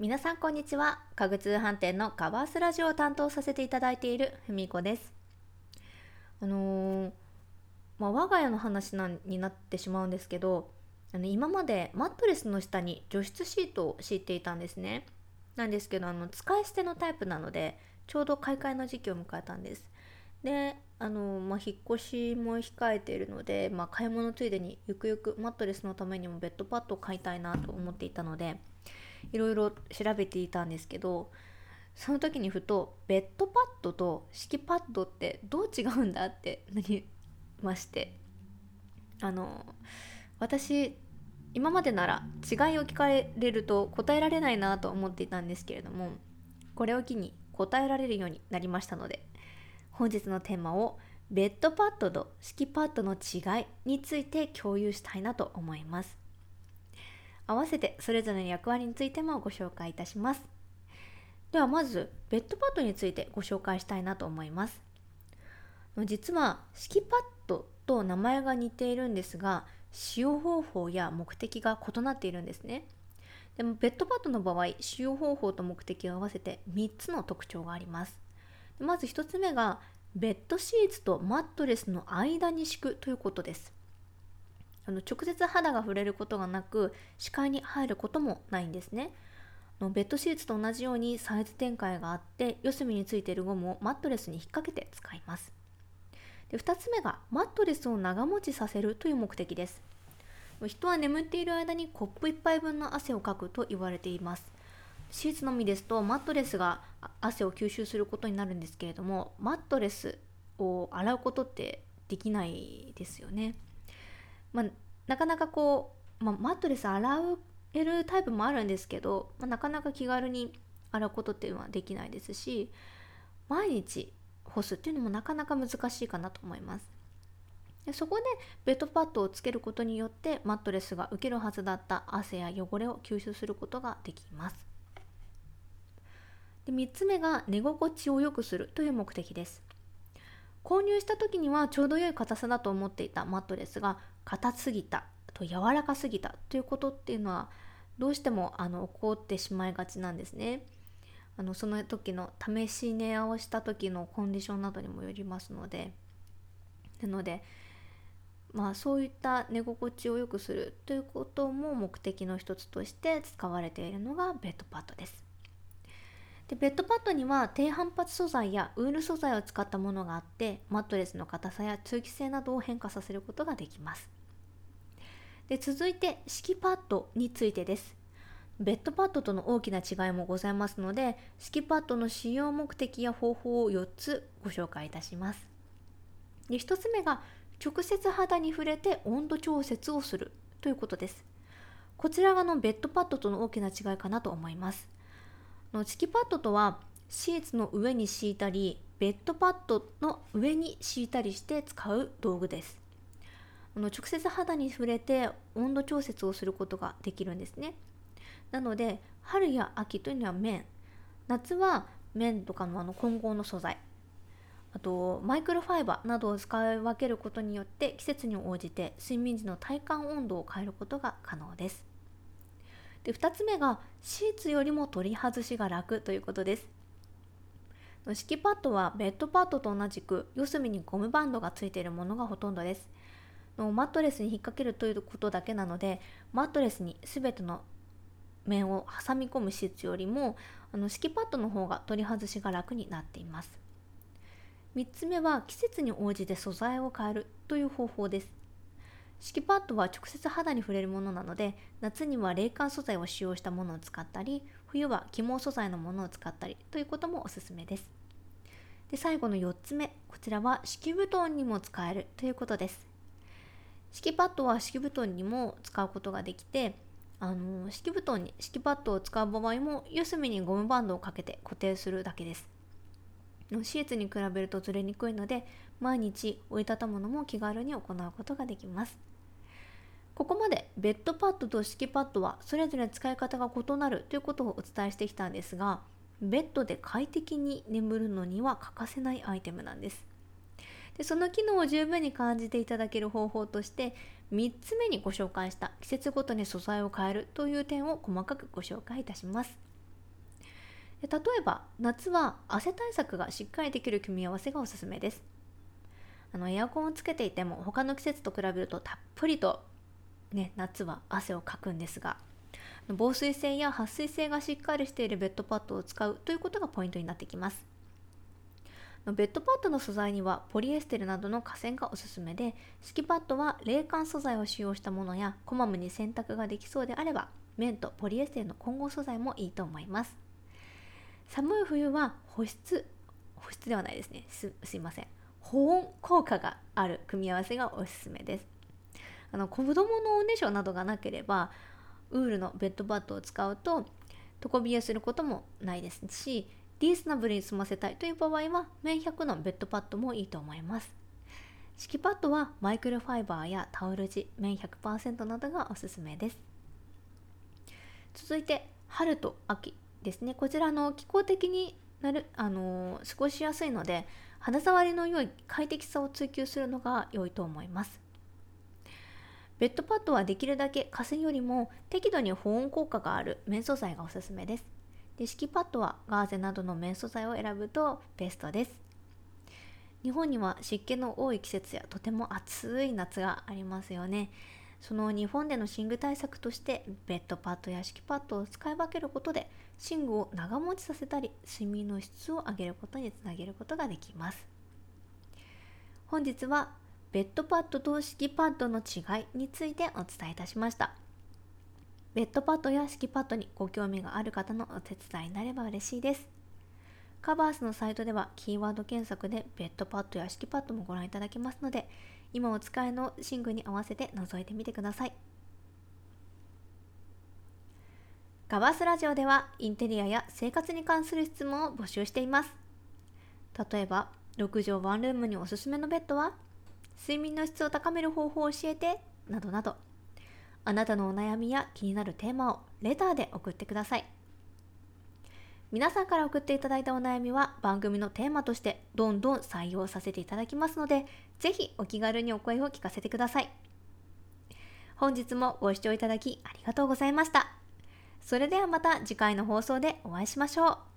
皆さんこんにちは。家具通販店のカバースラジオを担当させていただいているふみこです。あのー、まあ、我が家の話なになってしまうんですけどあの今までマットレスの下に除湿シートを敷いていたんですね。なんですけどあの使い捨てのタイプなのでちょうど買い替えの時期を迎えたんです。であの、まあ、引っ越しも控えているので、まあ、買い物ついでにゆくゆくマットレスのためにもベッドパッドを買いたいなと思っていたのでいろいろ調べていたんですけどその時にふとベッドパッドと敷きパッドってどう違うんだってなりましてあの私今までなら違いを聞かれると答えられないなと思っていたんですけれどもこれを機に答えられるようになりましたので本日のテーマをベッドパッドと敷きパッドの違いについて共有したいなと思います。合わせてそれぞれの役割についてもご紹介いたします。ではまずベッドパッドについてご紹介したいなと思います。実は敷きパッドと名前が似ているんですが使用方法や目的が異なっているんですね。でもベッドパッドの場合使用方法と目的を合わせて3つの特徴があります。まず1つ目がベッドシーツとマットレスの間に敷くということです。あの直接肌が触れることがなく視界に入ることもないんですね。のベッドシーツと同じようにサイズ展開があって四隅についているゴムをマットレスに引っ掛けて使います。で2つ目がマットレスを長持ちさせるという目的です。人は眠っている間にコップ1杯分の汗をかくと言われています。シーツのみですとマットレスが汗を吸収することになるんですけれどもマットレスを洗うことってできないですよね。まあ、なかなかこう、まあ、マットレス洗えるタイプもあるんですけど、まあ、なかなか気軽に洗うことっていうのはできないですし毎日干すっていうのもなかなか難しいかなと思います。でそこでベッドパッドをつけることによってマットレスが受けるはずだった汗や汚れを吸収することができます。で3つ目が寝心地を良くするという目的です。購入した時にはちょうど良い硬さだと思っていたマットレスが硬すぎたと柔らかすぎたということっていうのはどうしてもあの起こってしまいがちなんですね。あのその時の試し寝をした時のコンディションなどにもよりますのでなのでまあそういった寝心地を良くするということも目的の一つとして使われているのがベッドパッドです。でベッドパッドには低反発素材やウール素材を使ったものがあってマットレスの硬さや通気性などを変化させることができます。で続いて敷きパッドについてです。ベッドパッドとの大きな違いもございますので敷きパッドの使用目的や方法を4つご紹介いたします。で1つ目が直接肌に触れて温度調節をするということです。こちらがのベッドパッドとの大きな違いかなと思います。の敷きパッドとはシーツの上に敷いたりベッドパッドの上に敷いたりして使う道具です。あの直接肌に触れて温度調節をすることができるんですね。なので春や秋というのは綿。夏は綿とかのあの混合の素材。あとマイクロファイバーなどを使い分けることによって季節に応じて睡眠時の体感温度を変えることが可能です。で2つ目がシーツよりも取り外しが楽ということです。敷きパッドはベッドパッドと同じく四隅にゴムバンドがついているものがほとんどです。マットレスに引っ掛けるということだけなのでマットレスに全ての面を挟み込むシーツよりもあの敷きパッドの方が取り外しが楽になっています。3つ目は季節に応じて素材を変えるという方法です。敷きパッドは直接肌に触れるものなので夏には冷感素材を使用したものを使ったり冬は起毛素材のものを使ったりということもおすすめです。で最後の4つ目こちらは敷布団にも使えるということです。敷きパッドは敷布団にも使うことができてあの敷布団に敷きパッドを使う場合も四隅にゴムバンドをかけて固定するだけです。シーツに比べるとずれにくいので毎日折りたたむのも気軽に行うことができます。ここまでベッドパッドと敷きパッドはそれぞれ使い方が異なるということをお伝えしてきたんですがベッドで快適に眠るのには欠かせないアイテムなんです。でその機能を十分に感じていただける方法として3つ目にご紹介した季節ごとに素材を変えるという点を細かくご紹介いたします。例えば夏は汗対策がしっかりできる組み合わせがおすすめです。あのエアコンをつけていても他の季節と比べるとたっぷりと、ね、夏は汗をかくんですが防水性や撥水性がしっかりしているベッドパッドを使うということがポイントになってきます。ベッドパッドの素材にはポリエステルなどの化繊がおすすめで敷きパッドは冷感素材を使用したものやこまめに洗濯ができそうであれば綿とポリエステルの混合素材もいいと思います。寒い冬は保湿保湿ではないですね。すすいません。保温効果がある組み合わせがおすすめです。あの子供のおねしょなどがなければウールのベッドバッドを使うと床冷えすることもないですしリーズナブルに済ませたいという場合は綿100のベッドパッドもいいと思います。敷きパッドはマイクロファイバーやタオル地綿100%などがおすすめです。続いて春と秋ですね。こちらの気候的になるあのー、過ごしやすいので肌触りの良い快適さを追求するのが良いと思います。ベッドパッドはできるだけ化繊よりも適度に保温効果がある綿素材がおすすめです。で敷きパッドはガーゼなどの綿素材を選ぶとベストです。日本には湿気の多い季節やとても暑い夏がありますよね。その日本での寝具対策としてベッドパッドや敷きパッドを使い分けることで寝具を長持ちさせたり睡眠の質を上げることにつなげることができます。本日はベッドパッドと敷きパッドの違いについてお伝えいたしました。ベッドパッドや敷きパッドにご興味がある方のお手伝いになれば嬉しいです。カバースのサイトではキーワード検索でベッドパッドや敷きパッドもご覧いただけますので今お使いの寝具に合わせて覗いてみてください。ガバースラジオではインテリアや生活に関する質問を募集しています。例えば6畳ワンルームにおすすめのベッドは？睡眠の質を高める方法を教えてなどなどあなたのお悩みや気になるテーマをレターで送ってください。皆さんから送っていただいたお悩みは番組のテーマとしてどんどん採用させていただきますので、ぜひお気軽にお声を聞かせてください。本日もご視聴いただきありがとうございました。それではまた次回の放送でお会いしましょう。